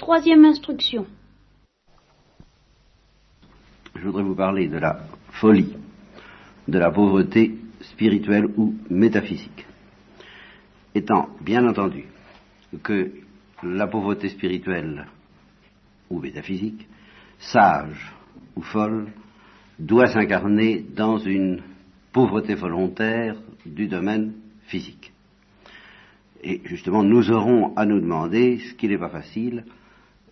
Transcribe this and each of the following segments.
Troisième instruction. Je voudrais vous parler de la folie, de la pauvreté spirituelle ou métaphysique. Étant bien entendu que la pauvreté spirituelle ou métaphysique, sage ou folle, doit s'incarner dans une pauvreté volontaire du domaine physique. Et justement, nous aurons à nous demander, ce qui n'est pas facile,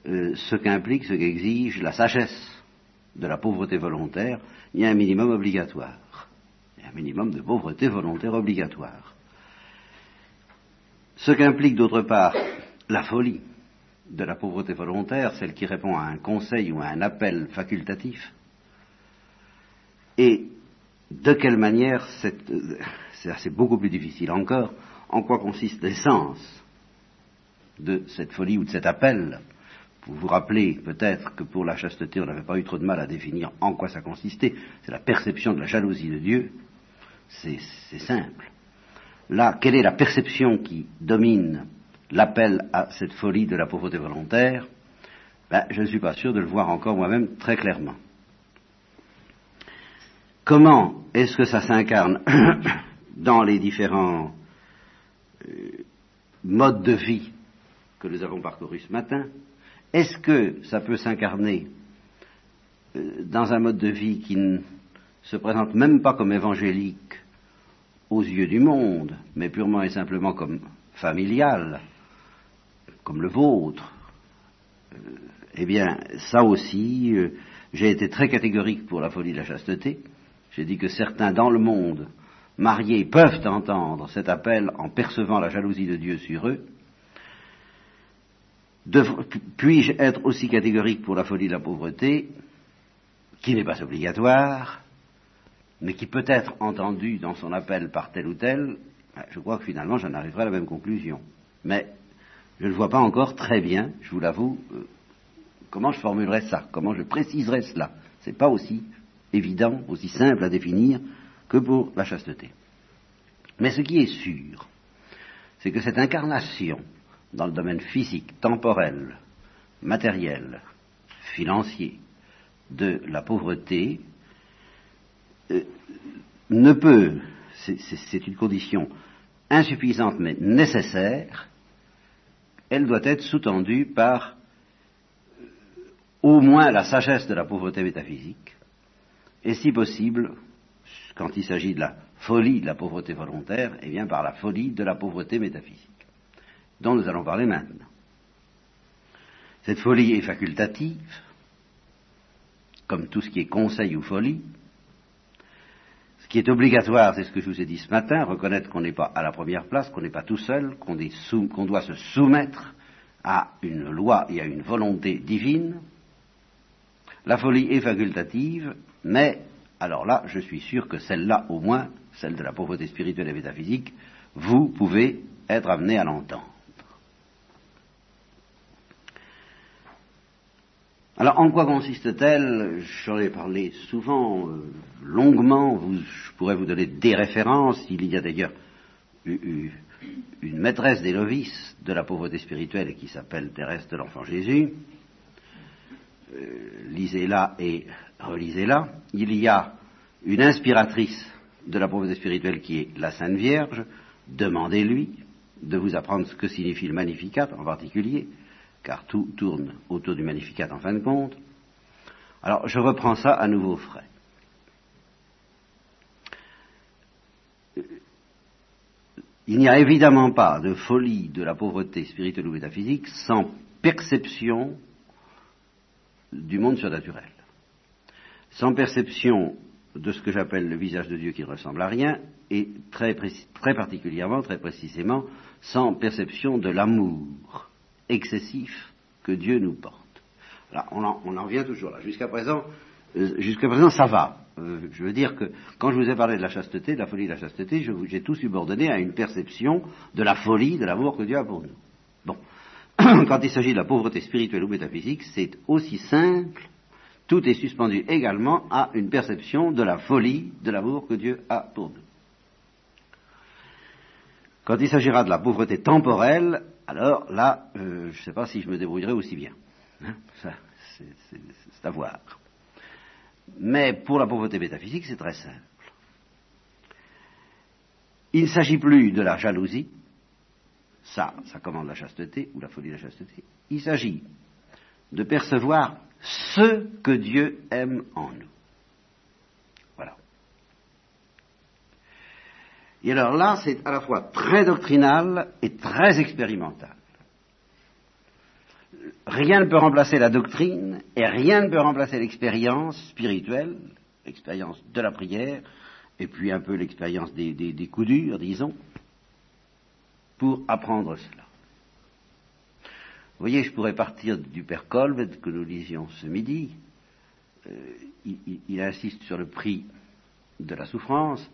euh, ce qu'implique, ce qu'exige la sagesse de la pauvreté volontaire. Il y a un minimum obligatoire. Il y a un minimum de pauvreté volontaire obligatoire. Ce qu'implique d'autre part la folie de la pauvreté volontaire, celle qui répond à un conseil ou à un appel facultatif, et de quelle manière, c'est beaucoup plus difficile encore, en quoi consiste l'essence de cette folie ou de cet appel. Vous vous rappelez peut-être que pour la chasteté, on n'avait pas eu trop de mal à définir en quoi ça consistait. C'est la perception de la jalousie de Dieu. C'est simple. Là, quelle est la perception qui domine l'appel à cette folie de la pauvreté volontaire? Ben, Je ne suis pas sûr de le voir encore moi-même très clairement. Comment est-ce que ça s'incarne dans les différents euh, modes de vie que nous avons parcourus ce matin? Est-ce que ça peut s'incarner euh, dans un mode de vie qui ne se présente même pas comme évangélique aux yeux du monde, mais purement et simplement comme familial, comme le vôtre euh, Eh bien, ça aussi, j'ai été très catégorique pour la folie de la chasteté. J'ai dit que certains dans le monde mariés peuvent entendre cet appel en percevant la jalousie de Dieu sur eux. Puis-je être aussi catégorique pour la folie de la pauvreté, qui n'est pas obligatoire, mais qui peut être entendue dans son appel par tel ou tel ben, Je crois que finalement j'en arriverai à la même conclusion. Mais je ne vois pas encore très bien, je vous l'avoue, euh, comment je formulerai ça, comment je préciserai cela. Ce n'est pas aussi évident, aussi simple à définir que pour la chasteté. Mais ce qui est sûr, c'est que cette incarnation dans le domaine physique, temporel, matériel, financier de la pauvreté euh, ne peut, c'est une condition insuffisante mais nécessaire, elle doit être sous-tendue par euh, au moins la sagesse de la pauvreté métaphysique, et si possible, quand il s'agit de la folie de la pauvreté volontaire, eh bien par la folie de la pauvreté métaphysique, dont nous allons parler maintenant. Cette folie est facultative, comme tout ce qui est conseil ou folie. Ce qui est obligatoire, c'est ce que je vous ai dit ce matin, reconnaître qu'on n'est pas à la première place, qu'on n'est pas tout seul, qu'on doit se soumettre à une loi et à une volonté divine. La folie est facultative, mais alors là, je suis sûr que celle-là, au moins, celle de la pauvreté spirituelle et métaphysique, vous pouvez être amené à l'entendre. Alors, en quoi consiste-t-elle? J'en ai parlé souvent, euh, longuement. je pourrais vous donner des références. Il y a d'ailleurs une maîtresse des novices de la pauvreté spirituelle qui s'appelle Thérèse de l'Enfant Jésus. Euh, lisez-la et relisez-la. Il y a une inspiratrice de la pauvreté spirituelle qui est la Sainte Vierge. Demandez-lui de vous apprendre ce que signifie le Magnificat en particulier, car tout tourne autour du Magnificat en fin de compte. Alors, je reprends ça à nouveau frais. Il n'y a évidemment pas de folie de la pauvreté spirituelle ou métaphysique sans perception du monde surnaturel sans perception de ce que j'appelle le visage de Dieu qui ne ressemble à rien, et très, particulièrement, très précisément, sans perception de l'amour excessif que Dieu nous porte. Là, on en, vient toujours là. Jusqu'à présent, euh, jusqu'à présent, ça va. Euh, je veux dire que quand je vous ai parlé de la chasteté, de la folie de la chasteté, j'ai tout subordonné à une perception de la folie, de l'amour que Dieu a pour nous. Bon. Quand il s'agit de la pauvreté spirituelle ou métaphysique, c'est aussi simple tout est suspendu également à une perception de la folie de l'amour que Dieu a pour nous. Quand il s'agira de la pauvreté temporelle, alors là, euh, je ne sais pas si je me débrouillerai aussi bien. Hein, ça, c'est à voir. Mais pour la pauvreté métaphysique, c'est très simple. Il ne s'agit plus de la jalousie, ça, ça commande la chasteté, ou la folie de la chasteté. Il s'agit de percevoir ce que Dieu aime en nous. Voilà. Et alors là, c'est à la fois très doctrinal et très expérimental. Rien ne peut remplacer la doctrine et rien ne peut remplacer l'expérience spirituelle, l'expérience de la prière, et puis un peu l'expérience des, coups durs, disons, pour apprendre cela. Vous voyez, je pourrais partir du père Colbert que nous lisions ce midi. Euh, il, insiste sur le prix de la souffrance,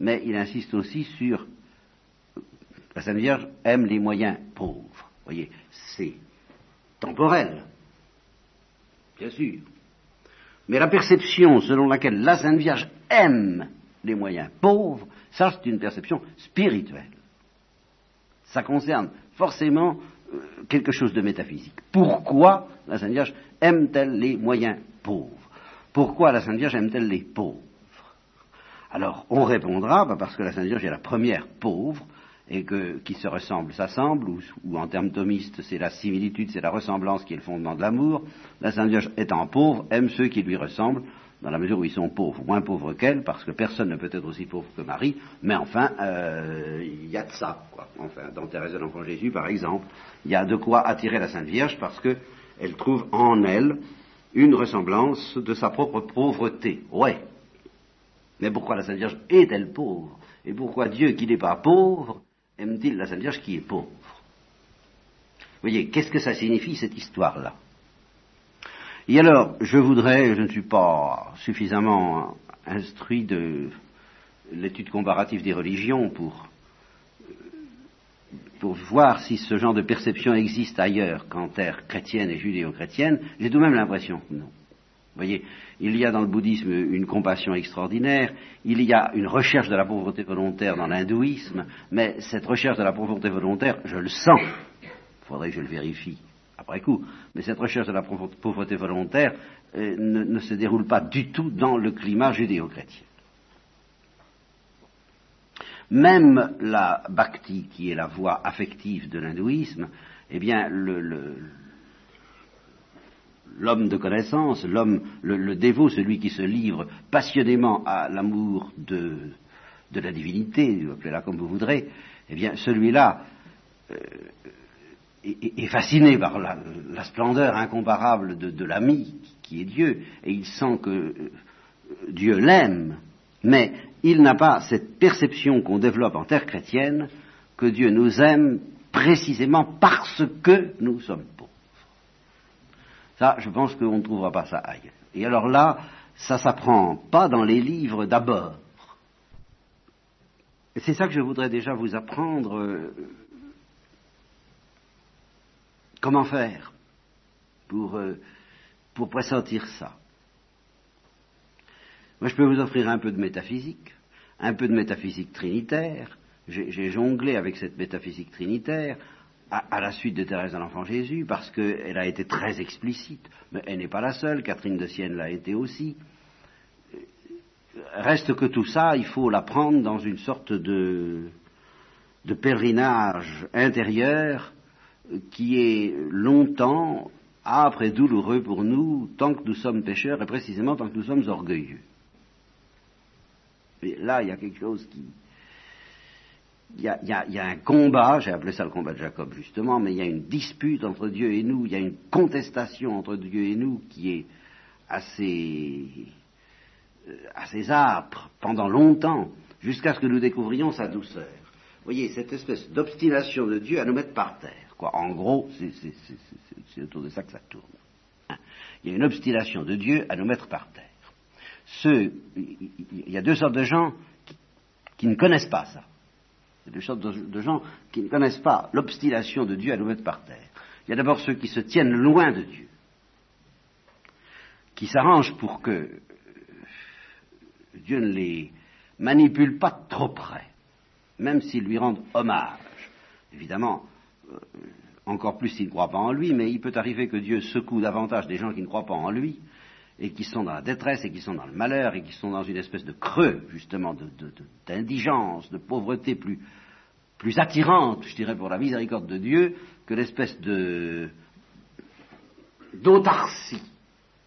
mais il insiste aussi sur la Sainte Vierge aime les moyens pauvres. Vous voyez, c'est temporel, bien sûr. Mais la perception selon laquelle la Sainte Vierge aime les moyens pauvres, ça c'est une perception spirituelle. Ça concerne forcément euh, quelque chose de métaphysique. Pourquoi la Sainte Vierge aime-t-elle les moyens pauvres? Pourquoi la Sainte Vierge aime-t-elle les pauvres? Alors, on répondra, parce que la Sainte Vierge est la première pauvre, et que qui se ressemble s'assemble, ou, ou, en termes thomistes, c'est la similitude, c'est la ressemblance qui est le fondement de l'amour. La Sainte Vierge étant pauvre, aime ceux qui lui ressemblent, dans la mesure où ils sont pauvres, moins pauvres qu'elle, parce que personne ne peut être aussi pauvre que Marie, mais enfin, euh, il y a de ça, quoi. Enfin, dans Thérèse de l'Enfant Jésus, par exemple, il y a de quoi attirer la Sainte Vierge, parce qu'elle trouve en elle une ressemblance de sa propre pauvreté. Ouais. Mais pourquoi la Sainte Vierge est-elle pauvre? Et pourquoi Dieu, qui n'est pas pauvre, aime-t-il la Sainte Vierge qui est pauvre? Vous voyez, qu'est-ce que ça signifie, cette histoire-là? Et alors, je voudrais, je ne suis pas suffisamment instruit de l'étude comparative des religions pour, pour voir si ce genre de perception existe ailleurs qu'en terre chrétienne et judéo-chrétienne, j'ai tout de même l'impression que non. Vous voyez, il y a dans le bouddhisme une compassion extraordinaire, il y a une recherche de la pauvreté volontaire dans l'hindouisme, mais cette recherche de la pauvreté volontaire, je le sens, il faudrait que je le vérifie, après coup. Mais cette recherche de la pauvreté volontaire euh, ne, se déroule pas du tout dans le climat judéo-chrétien. Même la bhakti, qui est la voie affective de l'hindouisme, eh bien, l'homme de connaissance, l'homme, le, dévot, celui qui se livre passionnément à l'amour de, la divinité, appelez-la comme vous voudrez, eh bien, celui-là, euh, est, fasciné par la, splendeur incomparable de, l'ami qui est Dieu, et il sent que euh, Dieu l'aime, mais il n'a pas cette perception qu'on développe en terre chrétienne que Dieu nous aime précisément parce que nous sommes pauvres. Ça, je pense qu'on ne trouvera pas ça ailleurs. Et alors là, ça s'apprend pas dans les livres d'abord. C'est ça que je voudrais déjà vous apprendre euh, Comment faire pour, euh, pour pressentir ça Moi, je peux vous offrir un peu de métaphysique, un peu de métaphysique trinitaire. J'ai jonglé avec cette métaphysique trinitaire à, la suite de Thérèse de l'Enfant Jésus, parce qu'elle a été très explicite. Mais elle n'est pas la seule, Catherine de Sienne l'a été aussi. Reste que tout ça, il faut l'apprendre dans une sorte de, de pèlerinage intérieur qui est longtemps âpre et douloureux pour nous tant que nous sommes pécheurs et précisément tant que nous sommes orgueilleux. Là, il y a quelque chose qui... Il y, a, un combat, j'ai appelé ça le combat de Jacob justement, mais il y a une dispute entre Dieu et nous, il y a une contestation entre Dieu et nous qui est assez, euh, assez âpre pendant longtemps, jusqu'à ce que nous découvrions sa douceur. Vous voyez, cette espèce d'obstination de Dieu à nous mettre par terre. En gros, c'est autour de ça que ça tourne. Hein. Il y a une obstination de Dieu à nous mettre par terre. il y a deux sortes de gens qui, ne connaissent pas ça. Deux sortes de, gens qui ne connaissent pas l'obstination de Dieu à nous mettre par terre. Il y a d'abord ceux qui se tiennent loin de Dieu, qui s'arrangent pour que Dieu ne les manipule pas trop près, même s'ils lui rendent hommage. Évidemment, euh, encore plus s'il ne croit pas en lui, mais il peut arriver que Dieu secoue davantage des gens qui ne croient pas en lui, et qui sont dans la détresse, et qui sont dans le malheur, et qui sont dans une espèce de creux, justement, d'indigence, de, de, pauvreté plus, plus attirante, je dirais, pour la miséricorde de Dieu, que l'espèce d'autarcie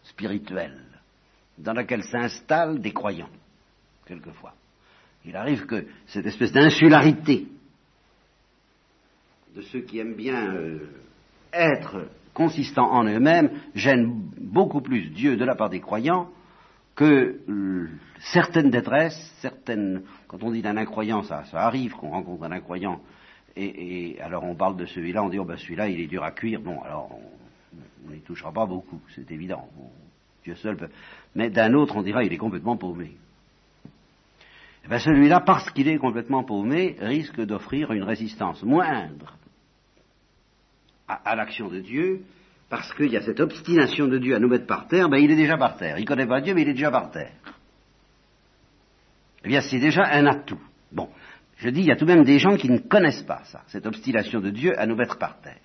spirituelle dans laquelle s'installent des croyants, quelquefois. Il arrive que cette espèce d'insularité de ceux qui aiment bien euh, être consistants en eux-mêmes gêne beaucoup plus Dieu de la part des croyants que certaines détresses, certaines. Quand on dit d'un incroyant, ça, ça arrive qu'on rencontre un incroyant, et, alors on parle de celui-là, on dit oh ben celui-là il est dur à cuire. Bon alors on n'y touchera pas beaucoup, c'est évident. Dieu seul peut. Mais d'un autre, on dira il est complètement paumé. Et eh bien celui-là, parce qu'il est complètement paumé, risque d'offrir une résistance moindre à, l'action de Dieu, parce qu'il y a cette obstination de Dieu à nous mettre par terre, ben il est déjà par terre. Il ne connaît pas Dieu, mais il est déjà par terre. Eh bien, c'est déjà un atout. Bon, je dis, il y a tout de même des gens qui ne connaissent pas ça, cette obstination de Dieu à nous mettre par terre.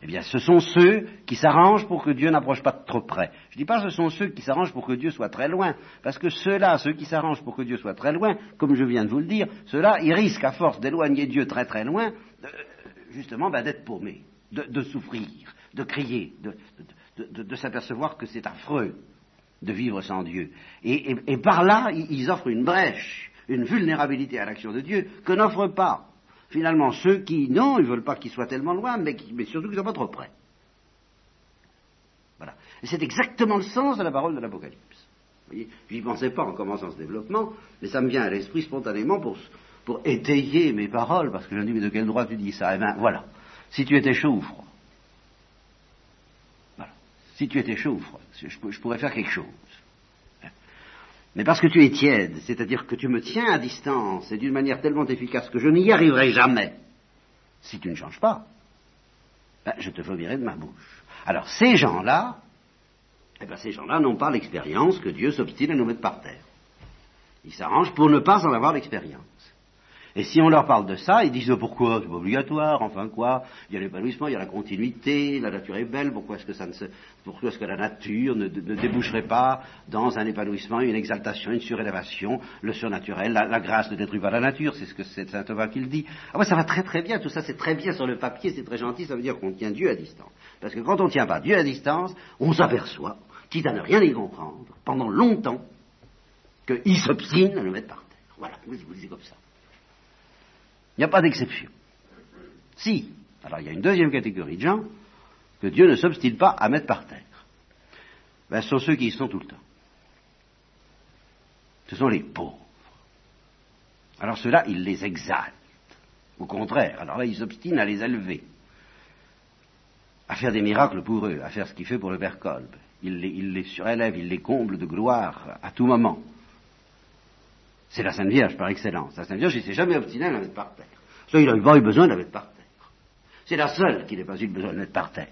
Eh bien, ce sont ceux qui s'arrangent pour que Dieu n'approche pas de trop près. Je ne dis pas ce sont ceux qui s'arrangent pour que Dieu soit très loin, parce que ceux-là, ceux qui s'arrangent pour que Dieu soit très loin, comme je viens de vous le dire, ceux-là, ils risquent, à force d'éloigner Dieu très très loin, justement, ben, d'être paumés de, souffrir, de crier, de, s'apercevoir que c'est affreux de vivre sans Dieu. Et, par là, ils offrent une brèche, une vulnérabilité à l'action de Dieu que n'offrent pas finalement ceux qui, non, ils ne veulent pas qu'il soit tellement loin, mais, surtout qu'ils ne sont pas trop près. Voilà. C'est exactement le sens de la parole de l'Apocalypse. J'y pensais pas en commençant ce développement, mais ça me vient à l'esprit spontanément pour, pour étayer mes paroles, parce que je me dis, mais de quel droit tu dis ça? Eh bien, voilà si tu étais chaud voilà. si tu étais chaud je, pourrais faire quelque chose. Mais parce que tu es tiède, c'est-à-dire que tu me tiens à distance et d'une manière tellement efficace que je n'y arriverai jamais, si tu ne changes pas, ben, je te vomirai de ma bouche. Alors ces gens-là, eh ben, ces gens-là n'ont pas l'expérience que Dieu s'obstine à nous mettre par terre. Ils s'arrangent pour ne pas en avoir l'expérience. Et si on leur parle de ça, ils disent pourquoi? C'est pas obligatoire, enfin quoi, il y a l'épanouissement, il y a la continuité, la nature est belle, pourquoi est-ce que la nature ne, déboucherait pas dans un épanouissement, une exaltation, une surélévation, le surnaturel, la, grâce ne détruit pas la nature, c'est ce que c'est saint Thomas qui le dit. Ah ouais, ça va très très bien, tout ça c'est très bien sur le papier, c'est très gentil, ça veut dire qu'on tient Dieu à distance. Parce que quand on ne tient pas Dieu à distance, on s'aperçoit, quitte à ne rien y comprendre, pendant longtemps, qu'il s'obstine à nous mettre par terre. Voilà, vous vous dites comme ça. Il n'y a pas d'exception. Si, alors il y a une deuxième catégorie de gens que Dieu ne s'obstine pas à mettre par terre. Ben, ce sont ceux qui y sont tout le temps. Ce sont les pauvres. Alors ceux-là, il les exalte. Au contraire, alors là, il s'obstine à les élever, à faire des miracles pour eux, à faire ce qu'il fait pour le Père Kolb. Les, il les surélève, il les comble de gloire à tout moment. C'est la Sainte Vierge par excellence. La Sainte Vierge, il s'est jamais obstiné à la mettre par terre. Ça, il n'a pas eu besoin de la mettre par terre. C'est la seule qui n'a pas eu besoin de la mettre par terre.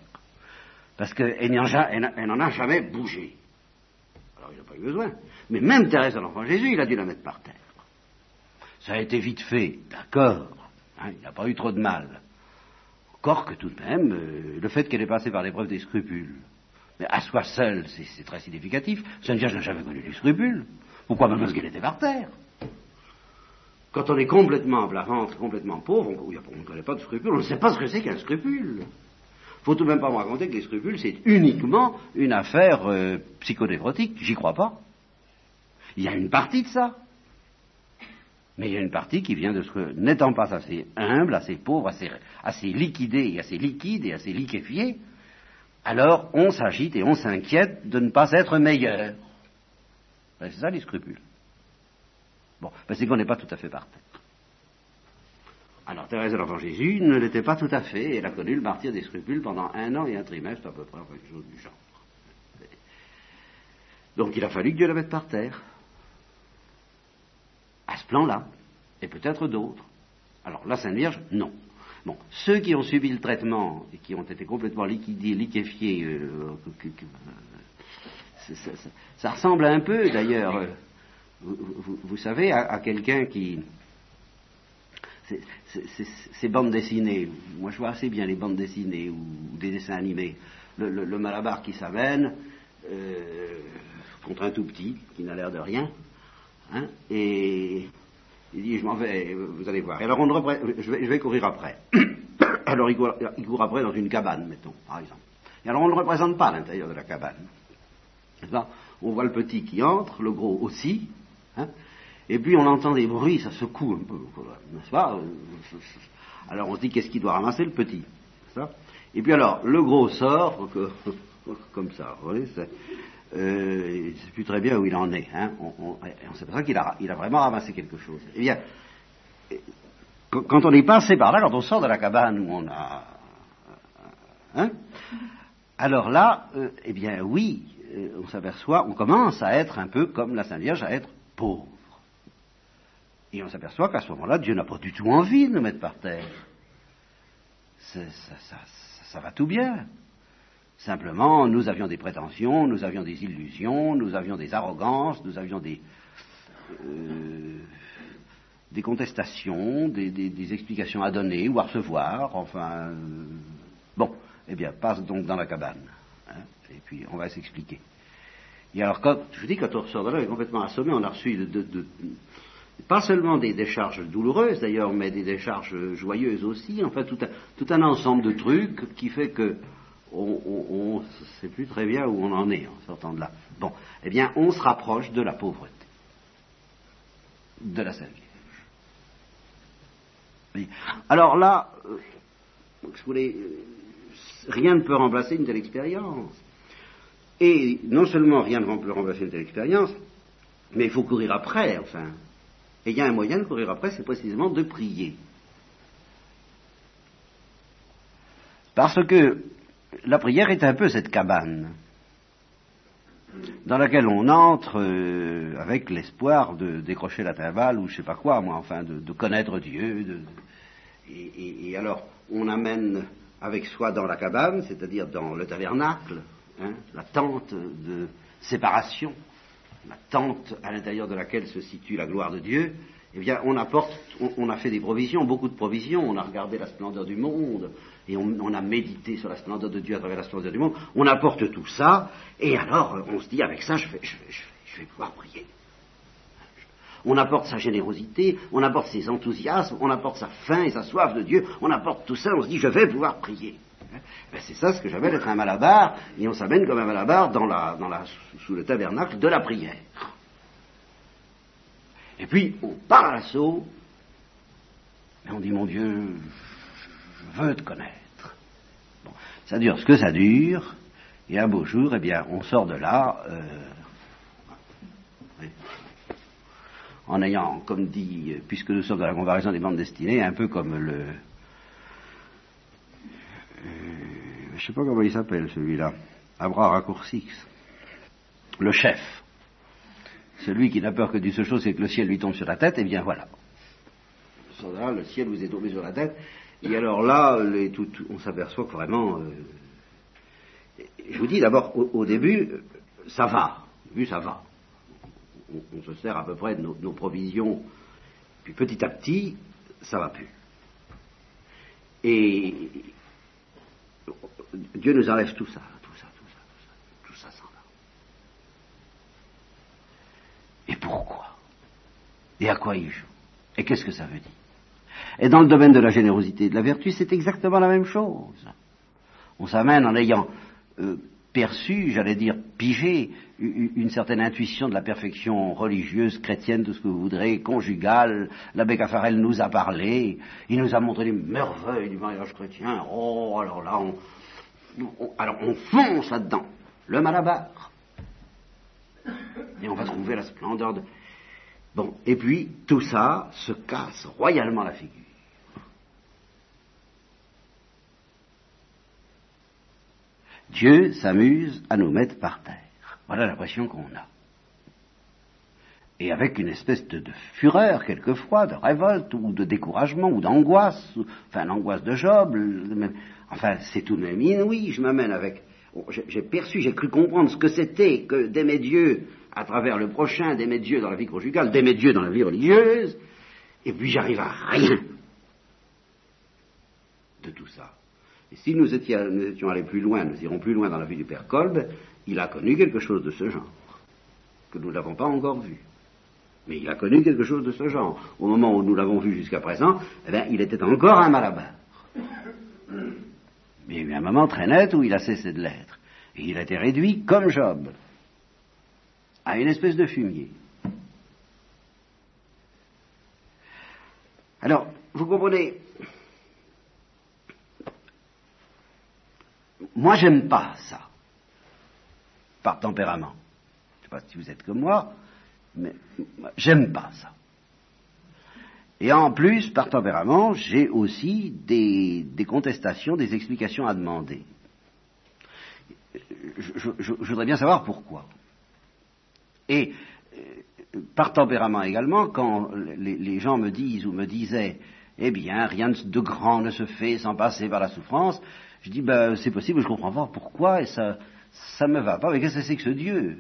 Parce qu'elle n'en a jamais bougé. Alors il n'a pas eu besoin. Mais même Thérèse l'Enfant Jésus, il a dû la mettre par terre. Ça a été vite fait, d'accord. Hein, il n'a pas eu trop de mal. Encore que tout de même, euh, le fait qu'elle ait passé par l'épreuve des scrupules, mais à soi seule, c'est très significatif. Sainte Vierge n'a jamais connu les scrupules. Pourquoi? Parce qu'elle était par terre. Quand on est complètement ventre, complètement pauvre, on ne connaît pas de scrupules, on ne sait pas ce que c'est qu'un scrupule. faut tout de même pas me raconter que les scrupules, c'est uniquement une affaire euh, psychonévrotique. J'y crois pas. Il y a une partie de ça. Mais il y a une partie qui vient de ce que, n'étant pas assez humble, assez pauvre, assez, assez liquidé, assez liquide et assez liquéfié, alors on s'agite et on s'inquiète de ne pas être meilleur. Ben, c'est ça les scrupules. Bon, ben, c'est qu'on n'est pas tout à fait par terre. Alors Thérèse de l'Enfant Jésus ne l'était pas tout à fait, elle a connu le martyr des scrupules pendant un an et un trimestre à peu près, quelque chose du genre. Donc il a fallu que Dieu la mette par terre. À ce plan-là, et peut-être d'autres. Alors la Sainte Vierge, non. Bon, ceux qui ont subi le traitement et qui ont été complètement liquidés, liquéfiés, euh, ça, ressemble un peu, d'ailleurs, vous, savez, à, quelqu'un qui ces bandes dessinées, moi je vois assez bien les bandes dessinées ou des dessins animés, le, malabar qui s'amène euh, contre un tout petit qui n'a l'air de rien, hein, et il dit je m'en vais, vous allez voir. Et alors on je, vais, je, vais, courir après. alors il court, après dans une cabane, mettons, par exemple. Et alors on ne le représente pas l'intérieur de la cabane. on voit le petit qui entre, le gros aussi, hein, et puis on entend des bruits, ça secoue un peu, n'est-ce pas Alors on se dit qu'est-ce qu'il doit ramasser le petit ça Et puis alors, le gros sort, comme ça, vous euh, il ne sait plus très bien où il en est. Hein. On, on, s'aperçoit qu'il a, il a vraiment ramassé quelque chose. Eh bien, quand on est passé par là, quand on sort de la cabane où on a... Hein, alors là, euh, eh bien oui, euh, on s'aperçoit, on commence à être un peu comme la Sainte Vierge, à être pauvre. Et on s'aperçoit qu'à ce moment-là, Dieu n'a pas du tout envie de nous mettre par terre. Ça, ça, va tout bien. Simplement, nous avions des prétentions, nous avions des illusions, nous avions des arrogances, nous avions des, euh, des contestations, des, explications à donner ou à recevoir. Enfin, euh, bon, eh bien, passe donc dans la cabane. Hein, et puis, on va s'expliquer. Et alors, je vous dis, quand on ressort de là, on est complètement assommé, on a reçu de, pas seulement des décharges douloureuses d'ailleurs, mais des décharges joyeuses aussi, enfin tout un, tout un ensemble de trucs qui fait que on ne sait plus très bien où on en est en sortant de là. Bon, eh bien, on se rapproche de la pauvreté, de la Sainte. Alors là, euh, je voulais, euh, rien ne peut remplacer une telle expérience. Et non seulement rien ne peut remplacer une telle expérience, mais il faut courir après, enfin. Et il y a un moyen de courir après, c'est précisément de prier. Parce que la prière est un peu cette cabane dans laquelle on entre euh, avec l'espoir de décrocher la timbale ou je sais pas quoi, moi, enfin, de, connaître Dieu. et, alors, on amène avec soi dans la cabane, c'est-à-dire dans le tabernacle, hein, la tente de séparation, la tente à l'intérieur de laquelle se situe la gloire de Dieu, eh bien, on apporte, on, a fait des provisions, beaucoup de provisions, on a regardé la splendeur du monde, et on, a médité sur la splendeur de Dieu à travers la splendeur du monde, on apporte tout ça, et alors on se dit, avec ça, je vais, je vais pouvoir prier. On apporte sa générosité, on apporte ses enthousiasmes, on apporte sa faim et sa soif de Dieu, on apporte tout ça, on se dit, je vais pouvoir prier. Ben, c'est ça ce que j'appelle être un malabar, et on s'amène comme un malabar dans la, dans la, sous le tabernacle de la prière. Et puis, on part à l'assaut, et on dit, mon Dieu, je veux te connaître. Bon, ça dure ce que ça dure, et un beau jour, eh bien, on sort de là, euh, en ayant, comme dit, puisque nous sommes dans la comparaison des bandes destinées, un peu comme le, je ne sais pas comment il s'appelle celui-là, à bras raccourcis, le chef, celui qui n'a peur que d'une seule chose, c'est que le ciel lui tombe sur la tête, et bien voilà. le ciel vous est tombé sur la tête, et alors là, on s'aperçoit que vraiment, euh, je vous dis d'abord, au, début, ça va, vu ça va. On, se sert à peu près de nos, nos, provisions, puis petit à petit, ça va plus. Et Dieu nous enlève tout ça, tout ça, tout ça, tout ça, s'en va. Et pourquoi? Et à quoi il joue? Et qu'est-ce que ça veut dire? Et dans le domaine de la générosité et de la vertu, c'est exactement la même chose. On s'amène en ayant euh, perçu, j'allais dire pigé, une certaine intuition de la perfection religieuse, chrétienne, tout ce que vous voudrez, conjugale. L'abbé Caffarel nous a parlé, il nous a montré les merveilles du mariage chrétien. Oh, alors là, on, alors on fonce là-dedans, le malabar. Et on va trouver la splendeur de... Bon, et puis tout ça se casse royalement la figure. Dieu s'amuse à nous mettre par terre. Voilà l'impression qu'on a. Et avec une espèce de, fureur, quelquefois, de révolte, ou de découragement, ou d'angoisse, enfin l'angoisse de Job, enfin c'est tout de même inouï, je m'amène avec... J'ai perçu, j'ai cru comprendre ce que c'était que d'aimer Dieu à travers le prochain, d'aimer Dieu dans la vie conjugale, d'aimer Dieu dans la vie religieuse, et puis j'arrive à rien. de tout ça. Et si nous étions, nous étions allés plus loin, nous irons plus loin dans la vie du père Kolb, il a connu quelque chose de ce genre, que nous n'avons pas encore vu. Mais il a connu quelque chose de ce genre. Au moment où nous l'avons vu jusqu'à présent, eh bien, il était encore un malabar. Mais il y a eu un moment très net où il a cessé de l'être. Et il a été réduit, comme Job, à une espèce de fumier. Alors, vous comprenez, moi j'aime pas ça, par tempérament. Je ne sais pas si vous êtes comme moi, mais j'aime pas ça. Et en plus, par tempérament, j'ai aussi des, contestations, des explications à demander. Je, voudrais bien savoir pourquoi. Et euh, par tempérament également, quand les, gens me disent ou me disaient, eh bien, rien de grand ne se fait sans passer par la souffrance, je dis, ben, c'est possible, je comprends pas pourquoi, et ça, ça me va pas, mais qu'est-ce que c'est que ce Dieu?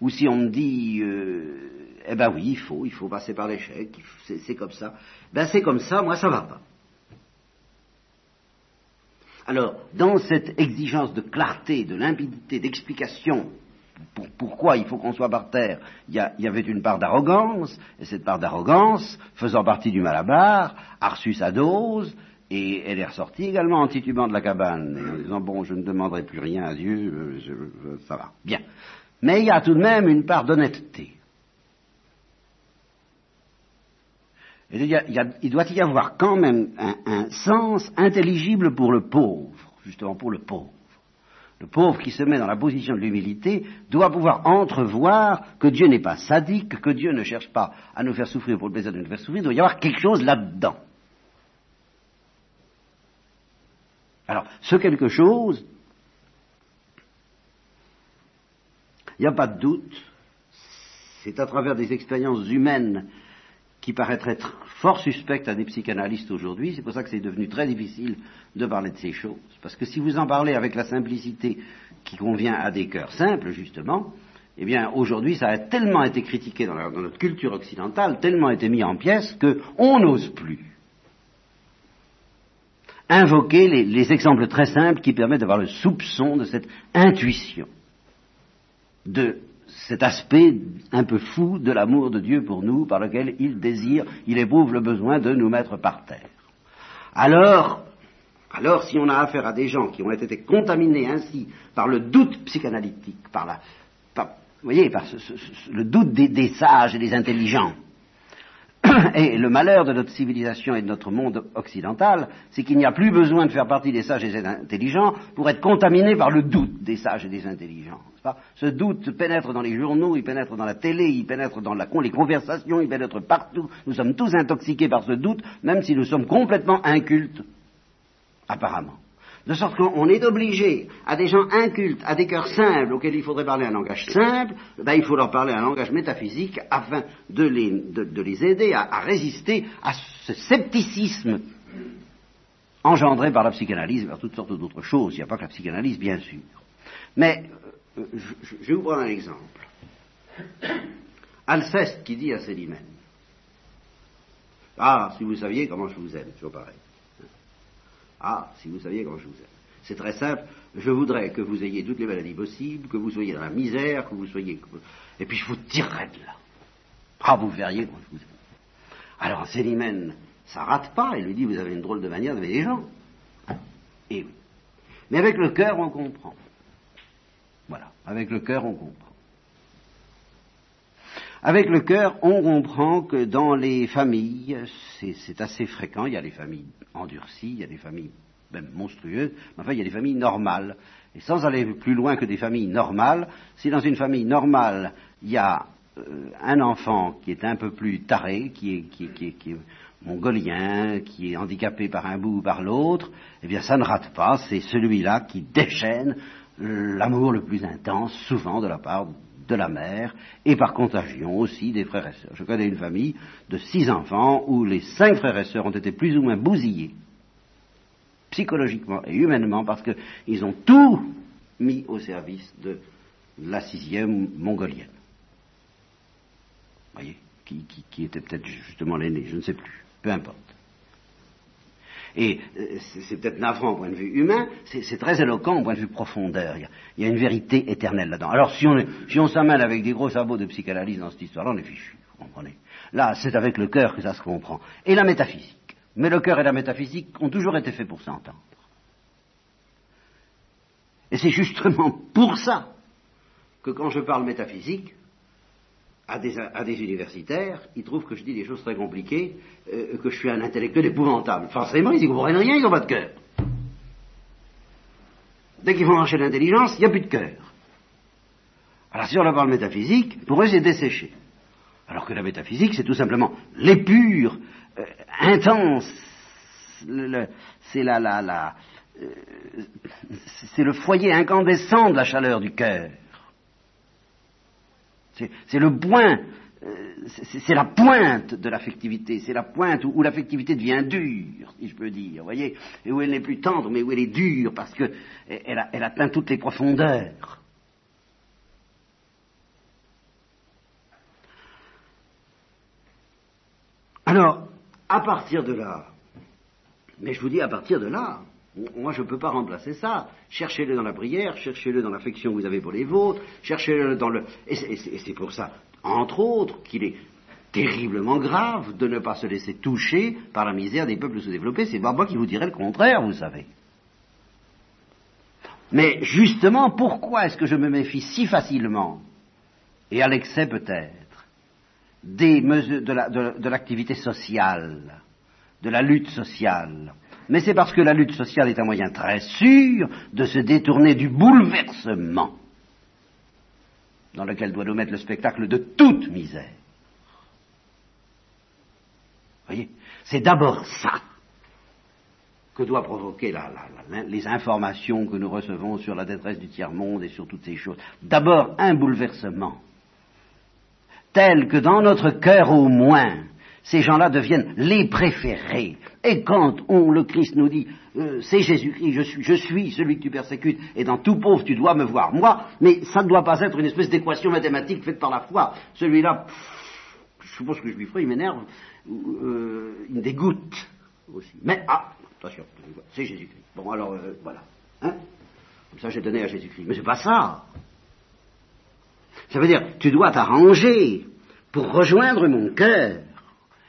Ou si on me dit, euh, eh ben oui, il faut, il faut passer par l'échec, c'est comme ça. Ben c'est comme ça, moi ça va pas. Alors, dans cette exigence de clarté, de limpidité, d'explication, pour, pourquoi il faut qu'on soit par terre, il y, avait une part d'arrogance, et cette part d'arrogance, faisant partie du malabar, a reçu sa dose, et elle est ressortie également en titubant de la cabane, en disant, bon, je ne demanderai plus rien à Dieu, euh, ça va. Bien. Mais il y a tout de même une part d'honnêteté. Il, doit y avoir quand même un, sens intelligible pour le pauvre, justement pour le pauvre. Le pauvre qui se met dans la position de l'humilité doit pouvoir entrevoir que Dieu n'est pas sadique, que Dieu ne cherche pas à nous faire souffrir pour le plaisir de nous faire souffrir, il doit y avoir quelque chose là-dedans. Alors, ce quelque chose, Il n'y a pas de doute, c'est à travers des expériences humaines qui paraîtraient fort suspectes à des psychanalystes aujourd'hui, c'est pour ça que c'est devenu très difficile de parler de ces choses. Parce que si vous en parlez avec la simplicité qui convient à des cœurs simples, justement, eh bien, aujourd'hui, ça a tellement été critiqué dans, notre culture occidentale, tellement été mis en pièces, qu'on n'ose plus invoquer les exemples très simples qui permettent d'avoir le soupçon de cette intuition de cet aspect un peu fou de l'amour de Dieu pour nous, par lequel il désire, il éprouve le besoin de nous mettre par terre. Alors, alors si on a affaire à des gens qui ont été contaminés ainsi par le doute psychanalytique, par la, vous voyez, par le doute des sages et des intelligents, et le malheur de notre civilisation et de notre monde occidental, c'est qu'il n'y a plus besoin de faire partie des sages et des intelligents pour être contaminé par le doute des sages et des intelligents. Ce doute pénètre dans les journaux, il pénètre dans la télé, il pénètre dans les conversations, il pénètre partout. Nous sommes tous intoxiqués par ce doute, même si nous sommes complètement incultes, apparemment. De sorte qu'on est obligé à des gens incultes, à des cœurs simples, auxquels il faudrait parler un langage simple, ben, il faut leur parler un langage métaphysique afin de les, aider à, résister à ce scepticisme engendré par la psychanalyse et par toutes sortes d'autres choses. Il n'y a pas que la psychanalyse, bien sûr. Mais euh, je, je, vais vous prendre un exemple. Alceste qui dit à Célimène Ah, si vous saviez comment je vous aime, toujours pareil. Ah, si vous saviez comment je vous aime. C'est très simple. Je voudrais que vous ayez toutes les maladies possibles, que vous soyez dans la misère, que vous soyez. Et puis je vous tirerai de là. Ah, vous verriez comment je vous aime. Alors Célimène, ça rate pas. Il lui dit Vous avez une drôle de manière d'aimer les gens. Et oui. Mais avec le cœur, on comprend. Voilà. Avec le cœur, on comprend. Avec le cœur, on comprend que dans les familles, c'est assez fréquent, il y a des familles endurcies, il y a des familles même monstrueuses, mais enfin il y a des familles normales. Et sans aller plus loin que des familles normales, si dans une famille normale, il y a euh, un enfant qui est un peu plus taré, qui est, qui, qui est mongolien, qui est handicapé par un bout ou par l'autre, eh bien ça ne rate pas, c'est celui-là qui déchaîne l'amour le plus intense, souvent de la part de la mère, et par contagion aussi des frères et sœurs. Je connais une famille de six enfants où les cinq frères et sœurs ont été plus ou moins bousillés, psychologiquement et humainement, parce qu'ils ont tout mis au service de la sixième mongolienne. Vous voyez, qui, était peut-être justement l'aîné, je ne sais plus, peu importe. Et euh, c'est peut-être navrant au point de vue humain, c'est très éloquent au point de vue profondeur. Il y a, une vérité éternelle là-dedans. Alors si on, si on s'amène avec des gros sabots de psychanalyse dans cette histoire-là, on est fichu, vous comprenez. Là, c'est avec le cœur que ça se comprend. Et la métaphysique. Mais le cœur et la métaphysique ont toujours été faits pour s'entendre. Et c'est justement pour ça que quand je parle métaphysique, à des, universitaires, ils trouvent que je dis des choses très compliquées, euh, que je suis un intellectuel épouvantable. Forcément, ils ne comprennent rien, ils n'ont pas de cœur. Dès qu'ils vont marcher l'intelligence, il n'y a plus de cœur. Alors si on leur parle métaphysique, pour eux c'est desséché. Alors que la métaphysique, c'est tout simplement l'épure, euh, intense, c'est la, la, la, euh, c'est le foyer incandescent de la chaleur du cœur. C'est le point, euh, c'est la pointe de l'affectivité, c'est la pointe où, l'affectivité devient dure, si je peux dire, voyez, et où elle n'est plus tendre, mais où elle est dure, parce qu'elle elle atteint toutes les profondeurs. Alors, à partir de là, mais je vous dis à partir de là, moi, je ne peux pas remplacer ça. Cherchez-le dans la prière, cherchez-le dans l'affection que vous avez pour les vôtres, cherchez-le dans le... Et c'est pour ça, entre autres, qu'il est terriblement grave de ne pas se laisser toucher par la misère des peuples sous-développés. C'est pas moi qui vous dirais le contraire, vous savez. Mais justement, pourquoi est-ce que je me méfie si facilement, et à l'excès peut-être, de l'activité sociale, de la lutte sociale mais c'est parce que la lutte sociale est un moyen très sûr de se détourner du bouleversement dans lequel doit nous mettre le spectacle de toute misère. Voyez C'est d'abord ça que doit provoquer les informations que nous recevons sur la détresse du tiers-monde et sur toutes ces choses. D'abord un bouleversement, tel que dans notre cœur au moins, ces gens-là deviennent les préférés. Et quand on, le Christ nous dit, euh, c'est Jésus-Christ, je suis, celui que tu persécutes, et dans tout pauvre tu dois me voir, moi, mais ça ne doit pas être une espèce d'équation mathématique faite par la foi. Celui-là, je suppose que je lui ferai, il m'énerve, euh, il me dégoûte aussi. Mais, ah, attention, c'est Jésus-Christ. Bon, alors, euh, voilà. Hein? Comme ça, j'ai donné à Jésus-Christ. Mais c'est pas ça. Ça veut dire, tu dois t'arranger pour rejoindre mon cœur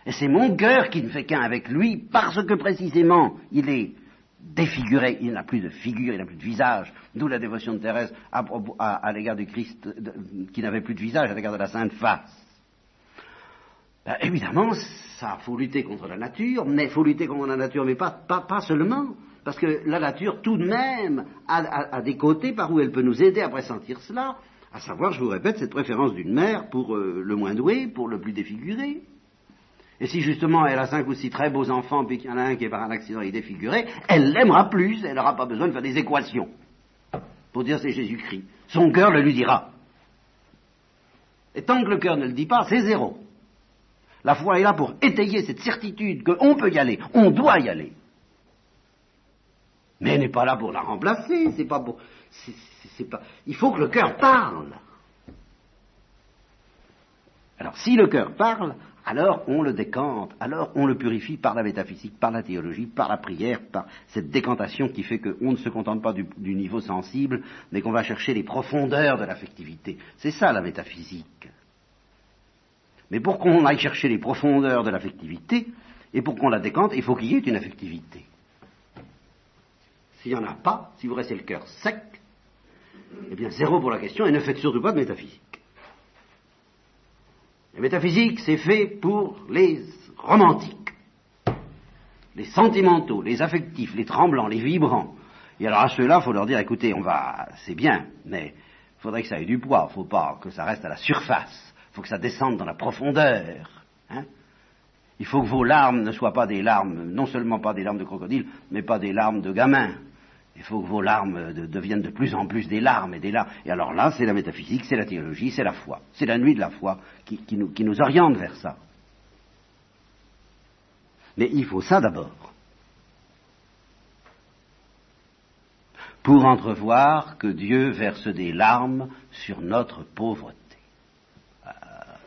et c'est mon cœur qui ne fait qu'un avec lui, parce que précisément il est défiguré, il n'a plus de figure, il n'a plus de visage, d'où la dévotion de Thérèse à, l'égard du Christ qui n'avait plus de visage, à l'égard de la Sainte Face. Ben, évidemment, ça faut lutter contre la nature, mais faut lutter contre la nature, mais pas, pas, seulement, parce que la nature tout de même a, des côtés par où elle peut nous aider à pressentir cela, à savoir, je vous répète, cette préférence d'une mère pour euh, le moins doué, pour le plus défiguré. Et si justement elle a cinq ou six très beaux enfants, puis qu'il y en a un qui est par un accident est défiguré, elle l'aimera plus, elle n'aura pas besoin de faire des équations pour dire c'est Jésus-Christ. Son cœur le lui dira. Et tant que le cœur ne le dit pas, c'est zéro. La foi est là pour étayer cette certitude qu'on peut y aller, on doit y aller. Mais elle n'est pas là pour la remplacer, c'est pas pour. pas... Il faut que le cœur parle. Alors si le cœur parle, alors on le décante, alors on le purifie par la métaphysique, par la théologie, par la prière, par cette décantation qui fait qu'on ne se contente pas du, niveau sensible, mais qu'on va chercher les profondeurs de l'affectivité. C'est ça la métaphysique. Mais pour qu'on aille chercher les profondeurs de l'affectivité, et pour qu'on la décante, il faut qu'il y ait une affectivité. S'il n'y en a pas, si vous restez le cœur sec, eh bien zéro pour la question, et ne faites surtout pas de métaphysique. La métaphysique, c'est fait pour les romantiques, les sentimentaux, les affectifs, les tremblants, les vibrants. Et alors à ceux-là, il faut leur dire, écoutez, on va, c'est bien, mais il faudrait que ça ait du poids, il ne faut pas que ça reste à la surface, il faut que ça descende dans la profondeur. Hein. il faut que vos larmes ne soient pas des larmes, non seulement pas des larmes de crocodile, mais pas des larmes de gamin. Il faut que vos larmes deviennent de plus en plus des larmes et des larmes. Et alors là, c'est la métaphysique, c'est la théologie, c'est la foi. C'est la nuit de la foi qui, nous, oriente vers ça. Mais il faut ça d'abord. Pour entrevoir que Dieu verse des larmes sur notre pauvreté. Ah,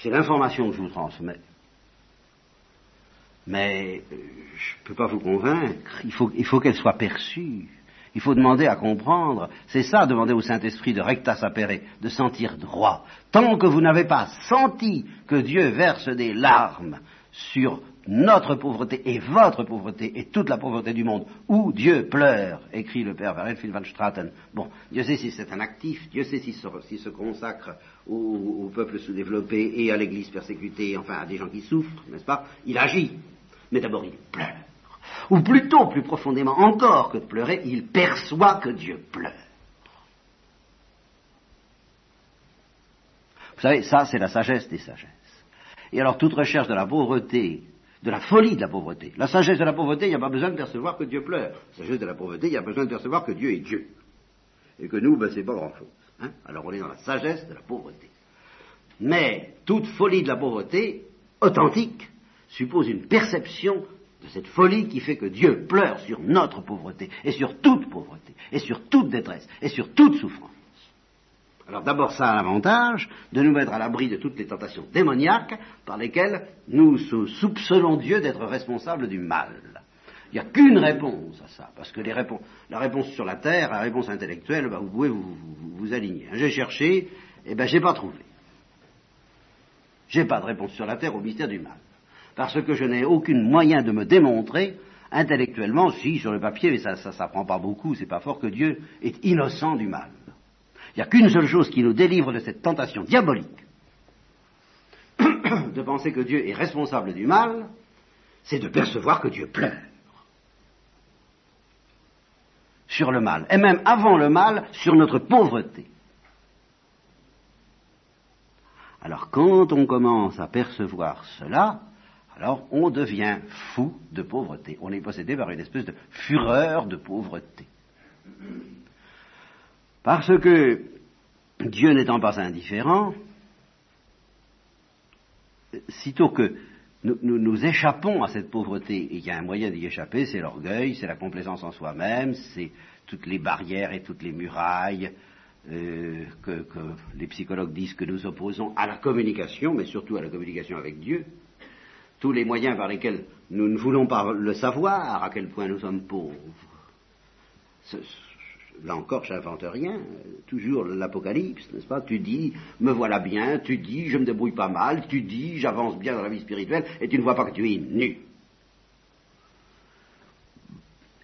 c'est l'information que je vous transmets. Mais euh, je ne peux pas vous convaincre, il faut, qu'elle soit perçue. Il faut demander à comprendre. C'est ça, demander au Saint-Esprit de recta sapere, de sentir droit. Tant que vous n'avez pas senti que Dieu verse des larmes sur notre pauvreté et votre pauvreté et toute la pauvreté du monde, où Dieu pleure, écrit le père Varenfeld van Straten. Bon, Dieu sait si c'est un actif, Dieu sait s'il se, consacre au peuple sous-développé et à l'Église persécutée, enfin à des gens qui souffrent, n'est-ce pas? Il agit. Mais d'abord il pleure. Ou plutôt, plus profondément encore que de pleurer, il perçoit que Dieu pleure. Vous savez, ça c'est la sagesse des sagesses. Et alors toute recherche de la pauvreté, de la folie de la pauvreté, la sagesse de la pauvreté, il n'y a pas besoin de percevoir que Dieu pleure. La sagesse de la pauvreté, il n'y a besoin de percevoir que Dieu est Dieu. Et que nous, ben, c'est pas grand-chose. Hein. alors on est dans la sagesse de la pauvreté. Mais toute folie de la pauvreté, authentique, suppose une perception de cette folie qui fait que Dieu pleure sur notre pauvreté, et sur toute pauvreté, et sur toute détresse, et sur toute souffrance. Alors d'abord, ça a l'avantage de nous mettre à l'abri de toutes les tentations démoniaques par lesquelles nous soupçonnons Dieu d'être responsable du mal. Il n'y a qu'une réponse à ça, parce que la réponse sur la terre, la réponse intellectuelle, ben, vous pouvez vous, vous, aligner. J'ai cherché, et eh ben j'ai pas trouvé. J'ai pas de réponse sur la terre au mystère du mal parce que je n'ai aucun moyen de me démontrer intellectuellement, si sur le papier, mais ça ne s'apprend pas beaucoup, c'est pas fort que Dieu est innocent du mal. Il n'y a qu'une seule chose qui nous délivre de cette tentation diabolique de penser que Dieu est responsable du mal, c'est de percevoir que Dieu pleure sur le mal, et même avant le mal, sur notre pauvreté. Alors quand on commence à percevoir cela, alors on devient fou de pauvreté. On est possédé par une espèce de fureur de pauvreté. Parce que Dieu n'étant pas indifférent, sitôt que nous, nous, échappons à cette pauvreté, et qu'il y a un moyen d'y échapper, c'est l'orgueil, c'est la complaisance en soi-même, c'est toutes les barrières et toutes les murailles euh, que les psychologues disent que nous opposons à la communication, mais surtout à la communication avec Dieu tous les moyens par lesquels nous ne voulons pas le savoir, à quel point nous sommes pauvres. là encore, je n'invente rien. Toujours l'Apocalypse, n'est-ce pas? Tu dis, me voilà bien, tu dis, je me débrouille pas mal, tu dis, j'avance bien dans la vie spirituelle, et tu ne vois pas que tu es nu.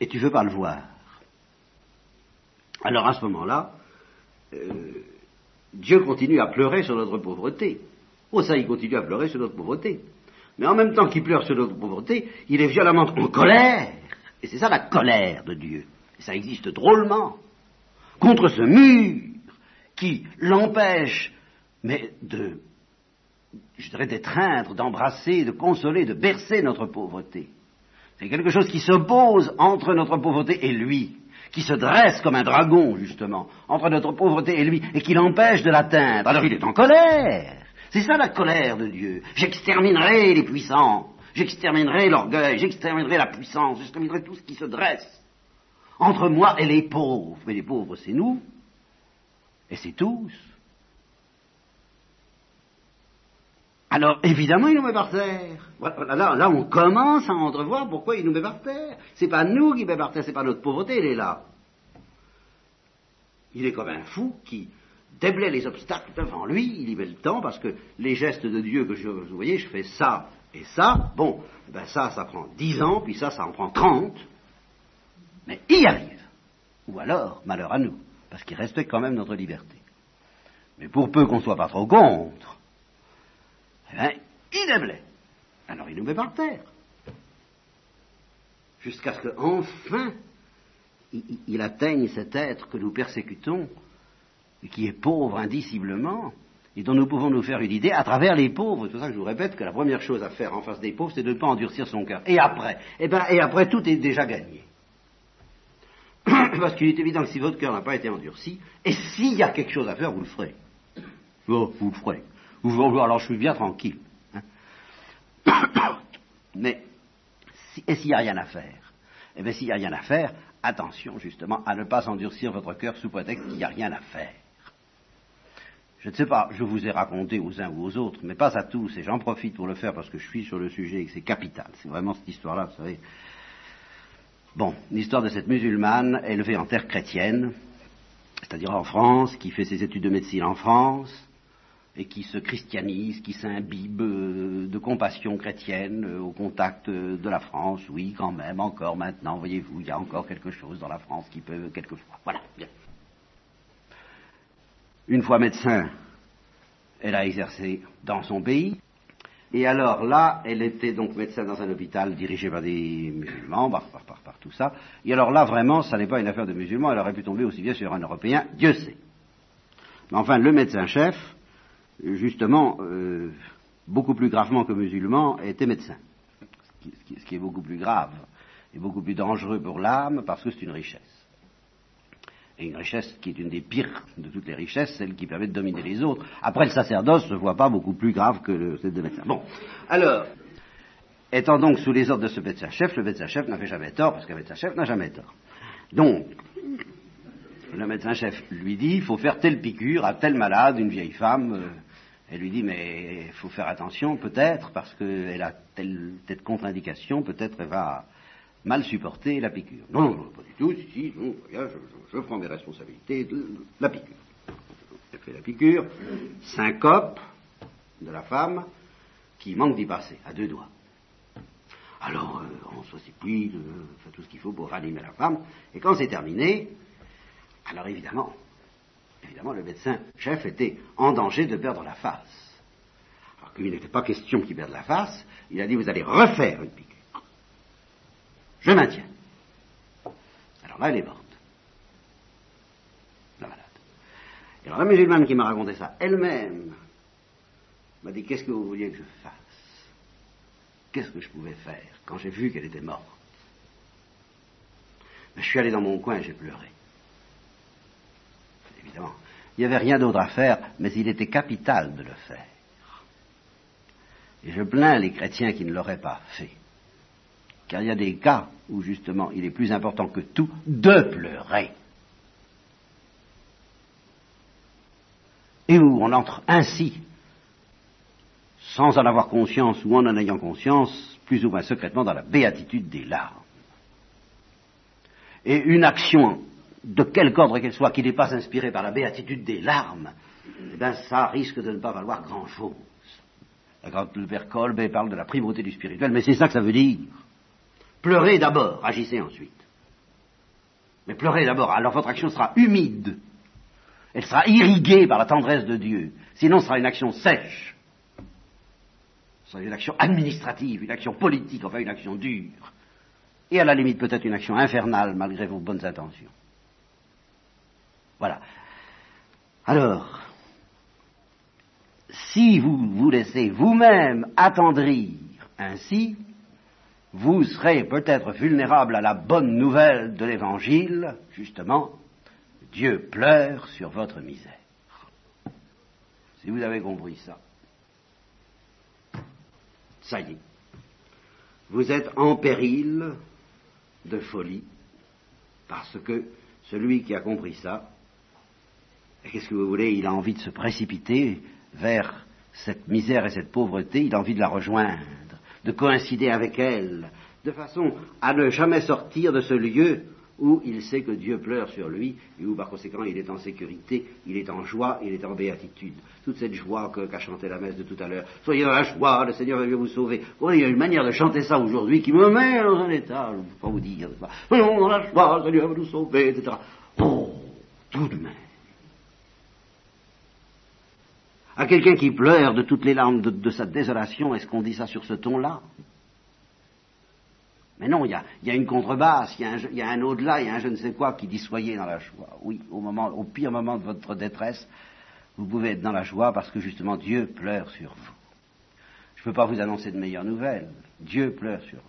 Et tu ne veux pas le voir. Alors à ce moment-là, euh, Dieu continue à pleurer sur notre pauvreté. Oh ça, il continue à pleurer sur notre pauvreté. Mais en même temps qu'il pleure sur notre pauvreté, il est violemment en colère. Et c'est ça la colère de Dieu. Ça existe drôlement. Contre ce mur qui l'empêche, mais de, je dirais, d'étreindre, d'embrasser, de consoler, de bercer notre pauvreté. C'est quelque chose qui s'oppose entre notre pauvreté et lui, qui se dresse comme un dragon, justement, entre notre pauvreté et lui, et qui l'empêche de l'atteindre. Alors il est en colère. C'est ça la colère de Dieu. J'exterminerai les puissants, j'exterminerai l'orgueil, j'exterminerai la puissance, j'exterminerai tout ce qui se dresse entre moi et les pauvres. Mais les pauvres, c'est nous, et c'est tous. Alors, évidemment, il nous met par terre. Là, on commence à entrevoir pourquoi il nous met par terre. C'est pas nous qui met par terre, c'est pas notre pauvreté, il est là. Il est comme un fou qui, déblaye les obstacles devant lui, il y met le temps, parce que les gestes de Dieu que je, vous voyez, je fais ça et ça, bon, ben ça, ça prend dix ans, puis ça, ça en prend trente, mais il y arrive. Ou alors, malheur à nous, parce qu'il respecte quand même notre liberté. Mais pour peu qu'on soit pas trop contre, eh bien, il déblaye. Alors il nous met par terre. Jusqu'à ce qu'enfin, il atteigne cet être que nous persécutons qui est pauvre indiciblement, et dont nous pouvons nous faire une idée à travers les pauvres. C'est pour ça que je vous répète que la première chose à faire en face des pauvres, c'est de ne pas endurcir son cœur. Et après, eh ben, et après, tout est déjà gagné. Parce qu'il est évident que si votre cœur n'a pas été endurci, et s'il y a quelque chose à faire, vous le ferez. Oh, vous le ferez. Vous, alors je suis bien tranquille. Hein. Mais, et s'il n'y a rien à faire Eh bien, s'il n'y a rien à faire, attention justement à ne pas endurcir votre cœur sous prétexte qu'il n'y a rien à faire. Je ne sais pas, je vous ai raconté aux uns ou aux autres, mais pas à tous, et j'en profite pour le faire parce que je suis sur le sujet et que c'est capital. C'est vraiment cette histoire-là, vous savez. Bon, l'histoire de cette musulmane élevée en terre chrétienne, c'est-à-dire en France, qui fait ses études de médecine en France, et qui se christianise, qui s'imbibe euh, de compassion chrétienne euh, au contact de la France, oui, quand même, encore maintenant, voyez-vous, il y a encore quelque chose dans la France qui peut, quelquefois. Voilà, bien. Une fois médecin, elle a exercé dans son pays. Et alors là, elle était donc médecin dans un hôpital dirigé par des musulmans, par, tout ça. Et alors là, vraiment, ça n'est pas une affaire de musulmans, elle aurait pu tomber aussi bien sur un Européen, Dieu sait. Mais enfin, le médecin-chef, justement, euh, beaucoup plus gravement que musulman, était médecin. ce qui est beaucoup plus grave et beaucoup plus dangereux pour l'âme parce que c'est une richesse et une richesse qui est une des pires de toutes les richesses, celle qui permet de dominer les autres. Après, le sacerdoce ne voit pas beaucoup plus grave que le, de médecin. Bon, alors, étant donc sous les ordres de ce médecin-chef, le médecin-chef n'a fait jamais tort, parce qu'un médecin-chef n'a jamais tort. Donc, le médecin-chef lui dit, il faut faire telle piqûre à telle malade, une vieille femme. Euh, elle lui dit, mais il faut faire attention, peut-être, parce qu'elle a telle, telle contre-indication, peut-être elle va mal supporter la piqûre. Non, non, pas du tout, si, si, non, je, prends mes responsabilités de la piqûre. Elle fait la piqûre, syncope de la femme qui manque d'y passer, à deux doigts. Alors, euh, on se puis, on fait tout ce qu'il faut pour ranimer la femme, et quand c'est terminé, alors évidemment, évidemment, le médecin-chef était en danger de perdre la face. Alors qu'il n'était pas question qu'il perde la face, il a dit, vous allez refaire une piqûre. Je maintiens. Alors là, elle est morte. La malade. Et alors la musulmane qui m'a raconté ça, elle-même, m'a dit, qu'est-ce que vous vouliez que je fasse? Qu'est-ce que je pouvais faire quand j'ai vu qu'elle était morte? Mais Je suis allé dans mon coin et j'ai pleuré. Évidemment. Il n'y avait rien d'autre à faire, mais il était capital de le faire. Et je plains les chrétiens qui ne l'auraient pas fait. Car il y a des cas où justement il est plus important que tout de pleurer. Et où on entre ainsi, sans en avoir conscience ou en en ayant conscience, plus ou moins secrètement dans la béatitude des larmes. Et une action de quelque ordre qu'elle soit qui n'est pas inspirée par la béatitude des larmes, eh ça risque de ne pas valoir grand-chose. Le père Kolbe parle de la primauté du spirituel, mais c'est ça que ça veut dire. Pleurez d'abord, agissez ensuite. Mais pleurez d'abord, alors votre action sera humide. Elle sera irriguée par la tendresse de Dieu. Sinon, ce sera une action sèche. Ce sera une action administrative, une action politique, enfin une action dure. Et à la limite, peut-être une action infernale, malgré vos bonnes intentions. Voilà. Alors, si vous vous laissez vous-même attendrir ainsi, vous serez peut-être vulnérable à la bonne nouvelle de l'Évangile, justement, Dieu pleure sur votre misère. Si vous avez compris ça, ça y est, vous êtes en péril de folie, parce que celui qui a compris ça, qu'est-ce que vous voulez, il a envie de se précipiter vers cette misère et cette pauvreté, il a envie de la rejoindre de coïncider avec elle, de façon à ne jamais sortir de ce lieu où il sait que Dieu pleure sur lui et où par conséquent il est en sécurité, il est en joie, il est en béatitude. Toute cette joie qu'a chanté la messe de tout à l'heure. Soyez dans la joie, le Seigneur va vous sauver. il y a une manière de chanter ça aujourd'hui qui me met dans un état, je ne peux pas vous dire, soyons dans la joie, le Seigneur va nous sauver, etc. Oh, tout de même. À quelqu'un qui pleure de toutes les larmes de, sa désolation, est-ce qu'on dit ça sur ce ton-là? Mais non, il y a, une contrebasse, il y a un, au-delà, il y a un je ne sais quoi qui dit soyez dans la joie. Oui, au, au pire moment de votre détresse, vous pouvez être dans la joie parce que justement Dieu pleure sur vous. Je ne peux pas vous annoncer de meilleures nouvelles. Dieu pleure sur vous.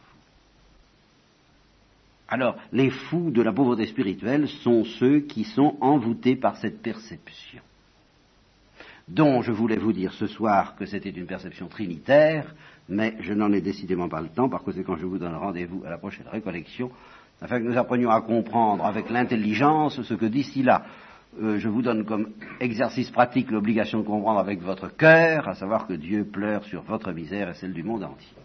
Alors, les fous de la pauvreté spirituelle sont ceux qui sont envoûtés par cette perception dont je voulais vous dire ce soir que c'était une perception trinitaire, mais je n'en ai décidément pas le temps, par conséquent je vous donne rendez-vous à la prochaine récollection, afin que nous apprenions à comprendre avec l'intelligence ce que d'ici là euh, je vous donne comme exercice pratique l'obligation de comprendre avec votre cœur, à savoir que Dieu pleure sur votre misère et celle du monde entier.